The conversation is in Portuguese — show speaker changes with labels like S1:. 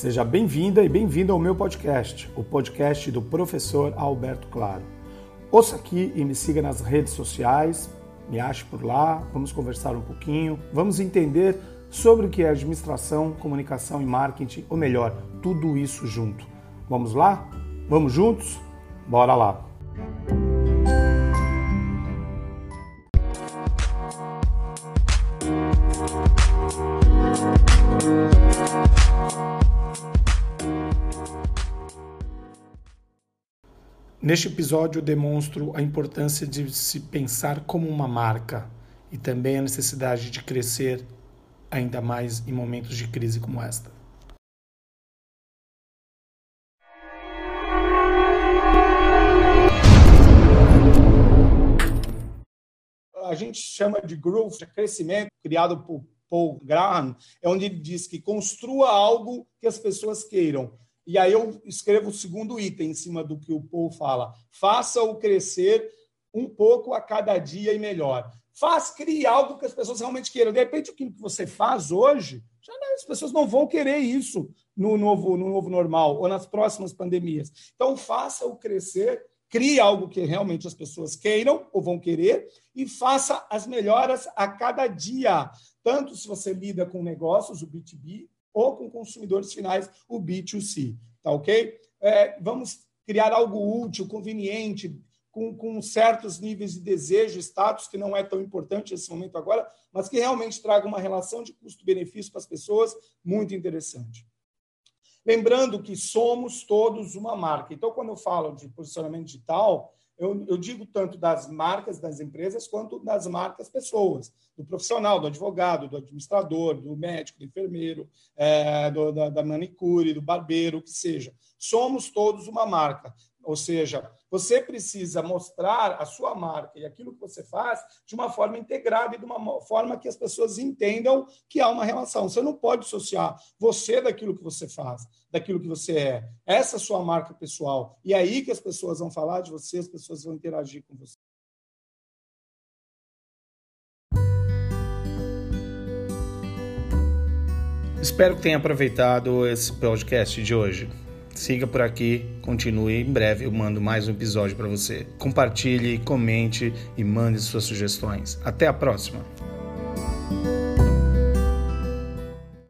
S1: Seja bem-vinda e bem-vindo ao meu podcast, o podcast do professor Alberto Claro. Ouça aqui e me siga nas redes sociais, me ache por lá, vamos conversar um pouquinho, vamos entender sobre o que é administração, comunicação e marketing, ou melhor, tudo isso junto. Vamos lá? Vamos juntos? Bora lá! Neste episódio, demonstro a importância de se pensar como uma marca e também a necessidade de crescer ainda mais em momentos de crise como esta. A gente chama de growth, de crescimento, criado por Paul Graham, é onde ele diz que construa algo que as pessoas queiram. E aí eu escrevo o segundo item em cima do que o Paul fala. Faça-o crescer um pouco a cada dia e melhor. Faz, crie algo que as pessoas realmente queiram. De repente, o que você faz hoje, já não, as pessoas não vão querer isso no novo, no novo normal ou nas próximas pandemias. Então, faça-o crescer, crie algo que realmente as pessoas queiram ou vão querer e faça as melhoras a cada dia. Tanto se você lida com negócios, o B2B, ou com consumidores finais, o B2C. Tá ok? É, vamos criar algo útil, conveniente, com, com, certos níveis de desejo, status, que não é tão importante nesse momento agora, mas que realmente traga uma relação de custo-benefício para as pessoas muito interessante. Lembrando que somos todos uma marca. Então, quando eu falo de posicionamento digital, eu, eu, digo tanto das marcas das empresas quanto das marcas pessoas, do profissional, do advogado, do administrador, do médico, do enfermeiro, é, do, da, da manicure, do barbeiro, o que seja. Somos todos uma marca. Ou seja, você precisa mostrar a sua marca e aquilo que você faz de uma forma integrada e de uma forma que as pessoas entendam que há uma relação. Você não pode associar você daquilo que você faz, daquilo que você é. Essa é a sua marca pessoal. E é aí que as pessoas vão falar de você, as pessoas vão interagir com você. Espero que tenha aproveitado esse podcast de hoje. Siga por aqui, continue. Em breve eu mando mais um episódio para você. Compartilhe, comente e mande suas sugestões. Até a próxima!